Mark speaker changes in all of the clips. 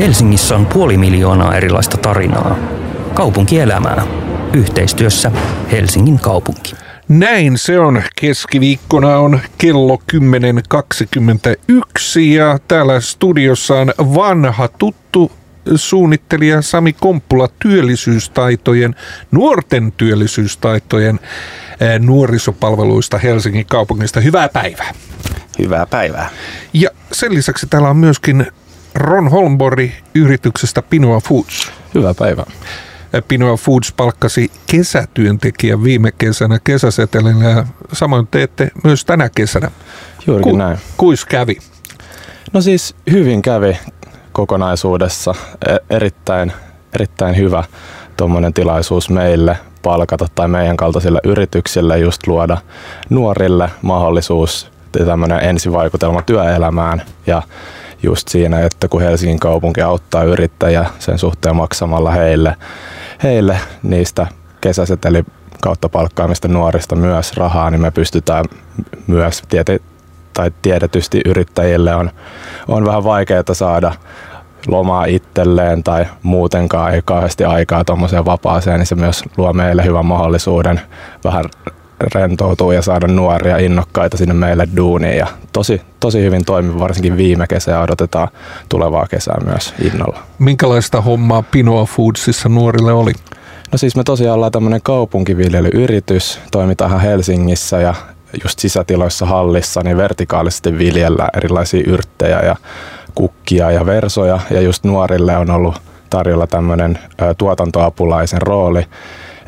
Speaker 1: Helsingissä on puoli miljoonaa erilaista tarinaa. Kaupunkielämää. Yhteistyössä Helsingin kaupunki.
Speaker 2: Näin se on. Keskiviikkona on kello 10.21 ja täällä studiossa on vanha tuttu suunnittelija Sami Komppula työllisyystaitojen, nuorten työllisyystaitojen nuorisopalveluista Helsingin kaupungista. Hyvää päivää.
Speaker 3: Hyvää päivää.
Speaker 2: Ja sen lisäksi täällä on myöskin Ron Holmbori yrityksestä Pinoa Foods.
Speaker 4: Hyvää päivää.
Speaker 2: Pinoa Foods palkkasi kesätyöntekijän viime kesänä kesäsetelillä ja samoin teette myös tänä kesänä.
Speaker 4: Juurikin Ku, näin.
Speaker 2: Kuis kävi?
Speaker 4: No siis hyvin kävi kokonaisuudessa. E- erittäin, erittäin hyvä tuommoinen tilaisuus meille palkata tai meidän kaltaisille yrityksille just luoda nuorille mahdollisuus tämmöinen ensivaikutelma työelämään ja just siinä, että kun Helsingin kaupunki auttaa yrittäjä sen suhteen maksamalla heille, heille niistä kesäseteli kautta palkkaamista nuorista myös rahaa, niin me pystytään myös tiete, tai tiedetysti yrittäjille on, on vähän vaikeaa saada lomaa itselleen tai muutenkaan ei kauheasti aikaa tuommoiseen vapaaseen, niin se myös luo meille hyvän mahdollisuuden vähän rentoutua ja saada nuoria innokkaita sinne meille duuniin. Ja tosi, tosi hyvin toimi varsinkin viime kesä ja odotetaan tulevaa kesää myös innolla.
Speaker 2: Minkälaista hommaa Pinoa Foodsissa nuorille oli?
Speaker 4: No siis me tosiaan ollaan tämmöinen kaupunkiviljelyyritys, toimitaan Helsingissä ja just sisätiloissa hallissa, niin vertikaalisesti viljellä erilaisia yrttejä ja kukkia ja versoja. Ja just nuorille on ollut tarjolla tämmöinen tuotantoapulaisen rooli,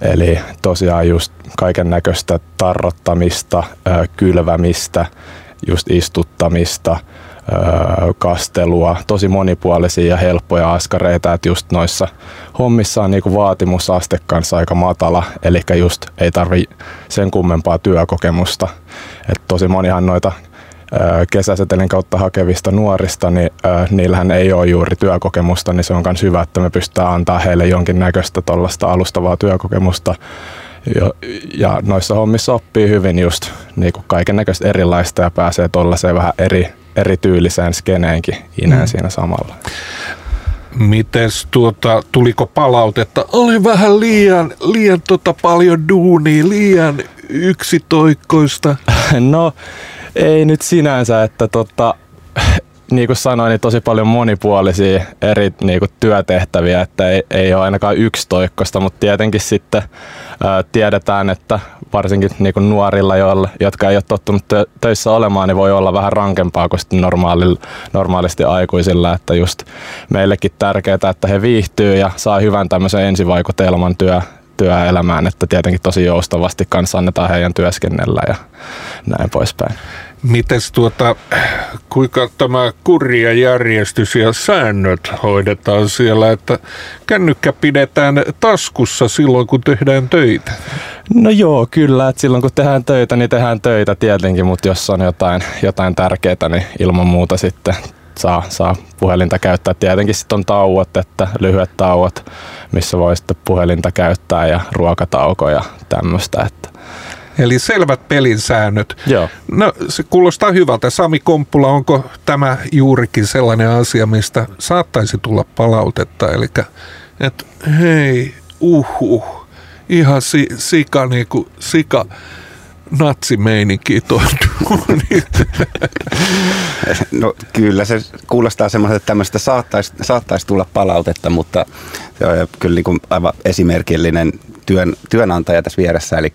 Speaker 4: Eli tosiaan just kaiken näköistä tarrottamista, kylvämistä, just istuttamista, kastelua, tosi monipuolisia ja helppoja askareita, että just noissa hommissa on niinku vaatimusaste kanssa aika matala, eli just ei tarvi sen kummempaa työkokemusta. Et tosi monihan noita kesäsetelin kautta hakevista nuorista, niin niillähän ei ole juuri työkokemusta, niin se on myös hyvä, että me pystytään antaa heille jonkinnäköistä tuollaista alustavaa työkokemusta. Ja, ja noissa hommissa oppii hyvin just niin kaiken näköistä erilaista ja pääsee tuollaiseen vähän eri, erityyliseen skeneenkin ineen mm. siinä samalla.
Speaker 2: Mites tuota, tuliko palautetta? Oli vähän liian, liian tota paljon duunia, liian yksitoikkoista.
Speaker 4: no ei nyt sinänsä, että tota, niin kuin sanoin, niin tosi paljon monipuolisia eri niin kuin työtehtäviä, että ei, ei ole ainakaan yksi toikkosta, mutta tietenkin sitten ää, tiedetään, että varsinkin niin kuin nuorilla, joilla, jotka ei ole tottunut tö- töissä olemaan, niin voi olla vähän rankempaa kuin normaali, normaalisti aikuisilla, että just meillekin tärkeää, että he viihtyy ja saa hyvän tämmöisen ensivaikutelman työ, työelämään, että tietenkin tosi joustavasti kanssa annetaan heidän työskennellä ja näin poispäin.
Speaker 2: Mites tuota, kuinka tämä kurja järjestys ja säännöt hoidetaan siellä, että kännykkä pidetään taskussa silloin, kun tehdään töitä?
Speaker 4: No joo, kyllä, että silloin kun tehdään töitä, niin tehdään töitä tietenkin, mutta jos on jotain, jotain tärkeää, niin ilman muuta sitten saa, saa puhelinta käyttää. Tietenkin sitten on tauot, että lyhyet tauot, missä voi sitten puhelinta käyttää ja ruokatauko ja tämmöistä. Että.
Speaker 2: Eli selvät pelin säännöt.
Speaker 4: Joo.
Speaker 2: No se kuulostaa hyvältä. Sami Komppula, onko tämä juurikin sellainen asia, mistä saattaisi tulla palautetta? Eli että hei, uhu, ihan si, sika, niinku, sika natsimeininki tuon
Speaker 3: No kyllä se kuulostaa semmoiselta, että tämmöistä saattaisi, saattaisi tulla palautetta, mutta se on kyllä niin kuin aivan esimerkillinen työn, työnantaja tässä vieressä, eli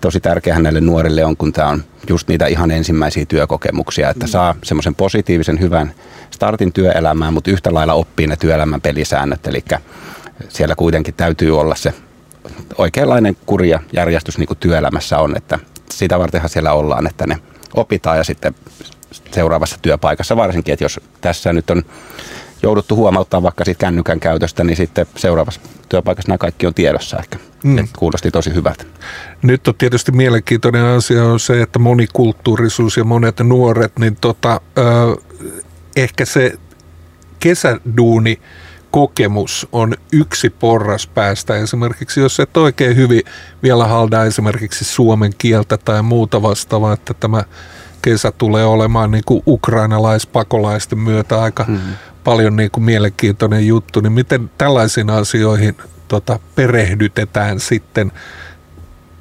Speaker 3: tosi tärkeää näille nuorille on, kun tämä on just niitä ihan ensimmäisiä työkokemuksia, että saa semmoisen positiivisen, hyvän startin työelämään, mutta yhtä lailla oppii ne työelämän pelisäännöt, eli siellä kuitenkin täytyy olla se oikeanlainen kurja järjestys niin kuin työelämässä on, että sitä vartenhan siellä ollaan, että ne opitaan ja sitten seuraavassa työpaikassa varsinkin, että jos tässä nyt on jouduttu huomauttaa vaikka siitä kännykän käytöstä, niin sitten seuraavassa työpaikassa nämä kaikki on tiedossa ehkä. Mm. Et kuulosti tosi hyvältä.
Speaker 2: Nyt on tietysti mielenkiintoinen asia on se, että monikulttuurisuus ja monet nuoret, niin tota, ö, ehkä se kesäduuni kokemus on yksi porras päästä. Esimerkiksi jos et oikein hyvin vielä halda esimerkiksi suomen kieltä tai muuta vastaavaa, että tämä kesä tulee olemaan niin kuin ukrainalaispakolaisten myötä aika mm paljon niin kuin mielenkiintoinen juttu, niin miten tällaisiin asioihin tota, perehdytetään sitten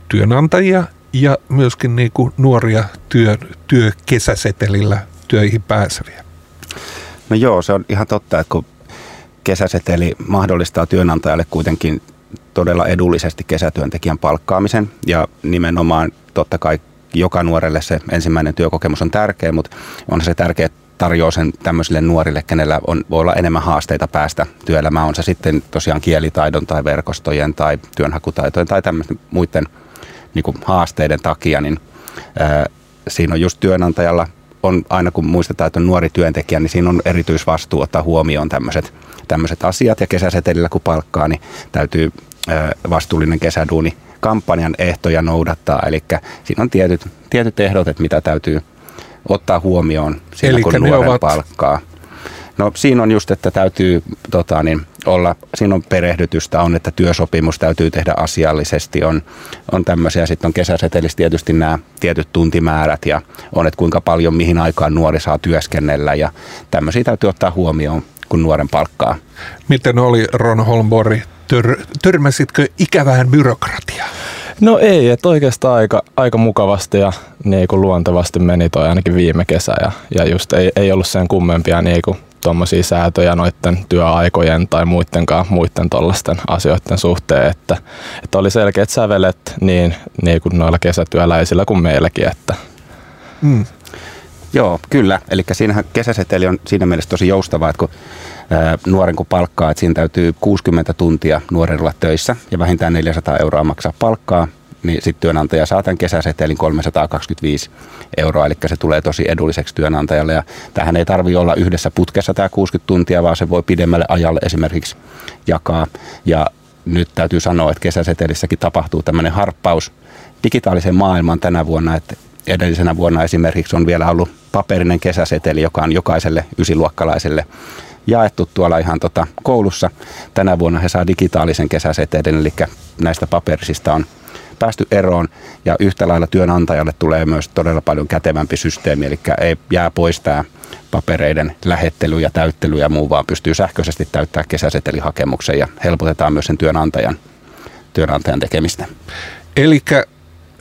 Speaker 2: työnantajia ja myöskin niin kuin nuoria työ, työkesäsetelillä töihin pääseviä?
Speaker 3: No joo, se on ihan totta, että kun kesäseteli mahdollistaa työnantajalle kuitenkin todella edullisesti kesätyöntekijän palkkaamisen. Ja nimenomaan totta kai joka nuorelle se ensimmäinen työkokemus on tärkeä, mutta on se tärkeä tarjoaa sen tämmöisille nuorille, kenellä on, voi olla enemmän haasteita päästä työelämään, on se sitten tosiaan kielitaidon tai verkostojen tai työnhakutaitojen tai tämmöisten muiden niin haasteiden takia, niin ää, siinä on just työnantajalla on aina kun muistetaan, että on nuori työntekijä, niin siinä on erityisvastuu ottaa huomioon tämmöiset, tämmöiset asiat ja kesäsetelillä kun palkkaa, niin täytyy vastuullinen kesäduuni kampanjan ehtoja noudattaa. Eli siinä on tietyt, tietyt ehdot, että mitä täytyy ottaa huomioon siinä, kun nuoren ovat... palkkaa. No siinä on just, että täytyy tota, niin, olla, siinä on perehdytystä, on, että työsopimus täytyy tehdä asiallisesti, on, on tämmöisiä, sitten on kesäsetelissä tietysti nämä tietyt tuntimäärät ja on, että kuinka paljon, mihin aikaan nuori saa työskennellä ja tämmöisiä täytyy ottaa huomioon, kun nuoren palkkaa.
Speaker 2: Miten oli Ron Holmborg, tör, törmäsitkö ikävään byrokratiaan?
Speaker 4: No ei, että oikeastaan aika, aika mukavasti ja niin kuin luontevasti meni toi ainakin viime kesä ja, ja just ei, ei ollut sen kummempia niin kuin tuommoisia säätöjä noiden työaikojen tai muidenkaan muiden tuollaisten asioiden suhteen, että, että oli selkeät sävelet niin, niin kuin noilla kesätyöläisillä kuin meilläkin. Että.
Speaker 3: Mm. Joo, kyllä. Eli siinähän kesäseteli on siinä mielessä tosi joustavaa, että kun nuoren kun palkkaa, että siinä täytyy 60 tuntia nuoren olla töissä ja vähintään 400 euroa maksaa palkkaa, niin sitten työnantaja saa tämän kesäsetelin 325 euroa, eli se tulee tosi edulliseksi työnantajalle. Ja tähän ei tarvi olla yhdessä putkessa tämä 60 tuntia, vaan se voi pidemmälle ajalle esimerkiksi jakaa. Ja nyt täytyy sanoa, että kesäsetelissäkin tapahtuu tämmöinen harppaus digitaalisen maailman tänä vuonna, että edellisenä vuonna esimerkiksi on vielä ollut paperinen kesäseteli, joka on jokaiselle ysiluokkalaiselle jaettu tuolla ihan tota koulussa. Tänä vuonna he saa digitaalisen kesäsetelin, eli näistä paperisista on päästy eroon ja yhtä lailla työnantajalle tulee myös todella paljon kätevämpi systeemi, eli ei jää pois tämä papereiden lähettely ja täyttely ja muu, vaan pystyy sähköisesti täyttämään kesäsetelihakemuksen ja helpotetaan myös sen työnantajan, työnantajan tekemistä.
Speaker 2: Eli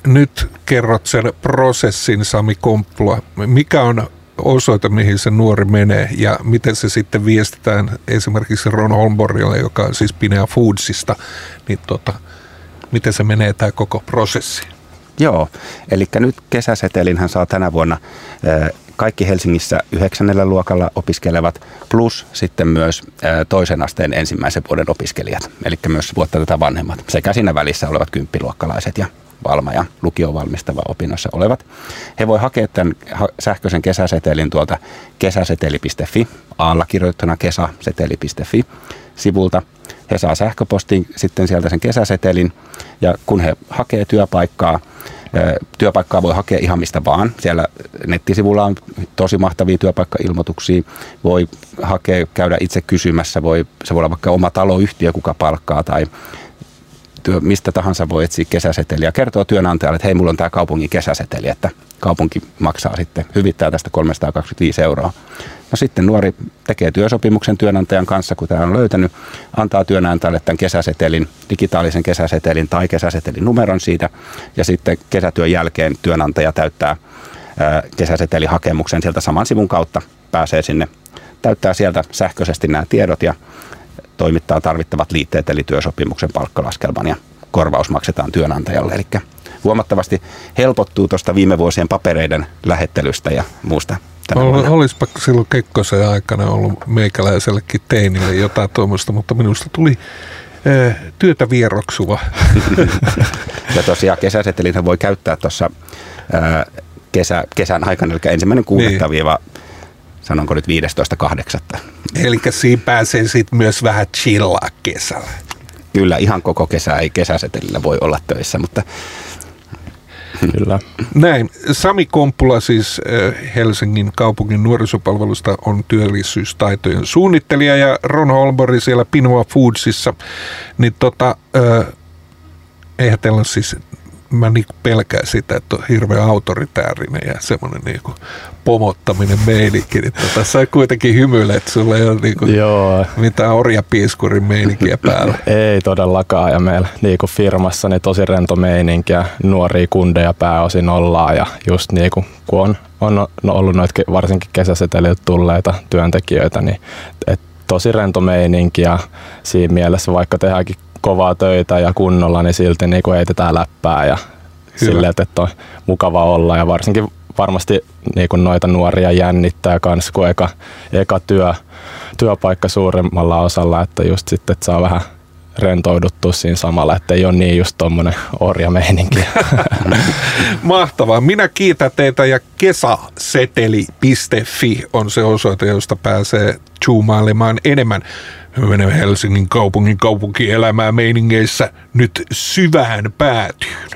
Speaker 2: nyt kerrot sen prosessin, Sami Komppula. Mikä on osoite, mihin se nuori menee ja miten se sitten viestitään esimerkiksi Ron Holmborgille, joka on siis Pinea Foodsista, niin tota, miten se menee tämä koko prosessi?
Speaker 3: Joo, eli nyt kesäsetelin hän saa tänä vuonna kaikki Helsingissä yhdeksännellä luokalla opiskelevat, plus sitten myös toisen asteen ensimmäisen vuoden opiskelijat, eli myös vuotta tätä vanhemmat, sekä siinä välissä olevat kymppiluokkalaiset ja Valma ja lukio valmistava opinnossa olevat. He voi hakea tämän sähköisen kesäsetelin tuolta kesäseteli.fi, alla kirjoittuna kesäseteli.fi sivulta. He saa sähköpostiin sitten sieltä sen kesäsetelin ja kun he hakee työpaikkaa, työpaikkaa voi hakea ihan mistä vaan. Siellä nettisivulla on tosi mahtavia työpaikkailmoituksia. Voi hakea, käydä itse kysymässä. Voi, se voi olla vaikka oma taloyhtiö, kuka palkkaa tai työ, mistä tahansa voi etsiä kesäseteliä. Kertoo työnantajalle, että hei, mulla on tämä kaupungin kesäseteli, että kaupunki maksaa sitten, hyvittää tästä 325 euroa. No sitten nuori tekee työsopimuksen työnantajan kanssa, kun tämä on löytänyt, antaa työnantajalle tämän kesäsetelin, digitaalisen kesäsetelin tai kesäsetelin numeron siitä, ja sitten kesätyön jälkeen työnantaja täyttää kesäsetelihakemuksen sieltä saman sivun kautta, pääsee sinne, täyttää sieltä sähköisesti nämä tiedot ja toimittaa tarvittavat liitteet eli työsopimuksen palkkalaskelman ja korvaus maksetaan työnantajalle. Eli huomattavasti helpottuu tuosta viime vuosien papereiden lähettelystä ja muusta.
Speaker 2: Ol, olisipa silloin Kekkosen aikana ollut meikäläisellekin teinille jotain tuommoista, mutta minusta tuli ää, työtä vieroksuva.
Speaker 3: ja tosiaan kesäsetelin voi käyttää tuossa kesä, kesän aikana, eli ensimmäinen kuudetta niin sanonko nyt 15.8.
Speaker 2: Eli siinä pääsee sitten myös vähän chillaa kesällä.
Speaker 3: Kyllä, ihan koko kesä ei kesäsetelillä voi olla töissä, mutta
Speaker 2: Kyllä. Näin. Sami Komppula siis äh, Helsingin kaupungin nuorisopalvelusta on työllisyystaitojen suunnittelija ja Ron Holmborg siellä Pinoa Foodsissa. Niin tota, äh, eihän teillä ole siis, mä niinku pelkään sitä, että on hirveän autoritäärinen ja semmoinen niinku pomottaminen meininki, niin tota, sä kuitenkin hymyilet, sulla ei ole niinku
Speaker 4: Joo,
Speaker 2: mitään orjapiiskurin meininkiä päällä.
Speaker 4: ei todellakaan. Ja meillä niinku firmassa niin tosi rento meininki ja nuoria kundeja pääosin ollaan. Ja just niinku, kun on, on ollut noita ke- varsinkin kesäseteliltä tulleita työntekijöitä, niin et tosi rento meininki ja siinä mielessä vaikka tehdäänkin kovaa töitä ja kunnolla, niin silti niinku heitetään läppää ja silleen, että on mukava olla ja varsinkin varmasti niin kuin noita nuoria jännittää kans, kun eka, eka työ, työpaikka suurimmalla osalla, että just sitten, että saa vähän rentouduttua siinä samalla, että ei ole niin just tommonen orjameininki.
Speaker 2: Mahtavaa. Minä kiitän teitä ja kesäseteli.fi on se osoite, josta pääsee zoomailemaan enemmän menemme Helsingin kaupungin kaupunkielämää meiningeissä nyt syvään päätyyn.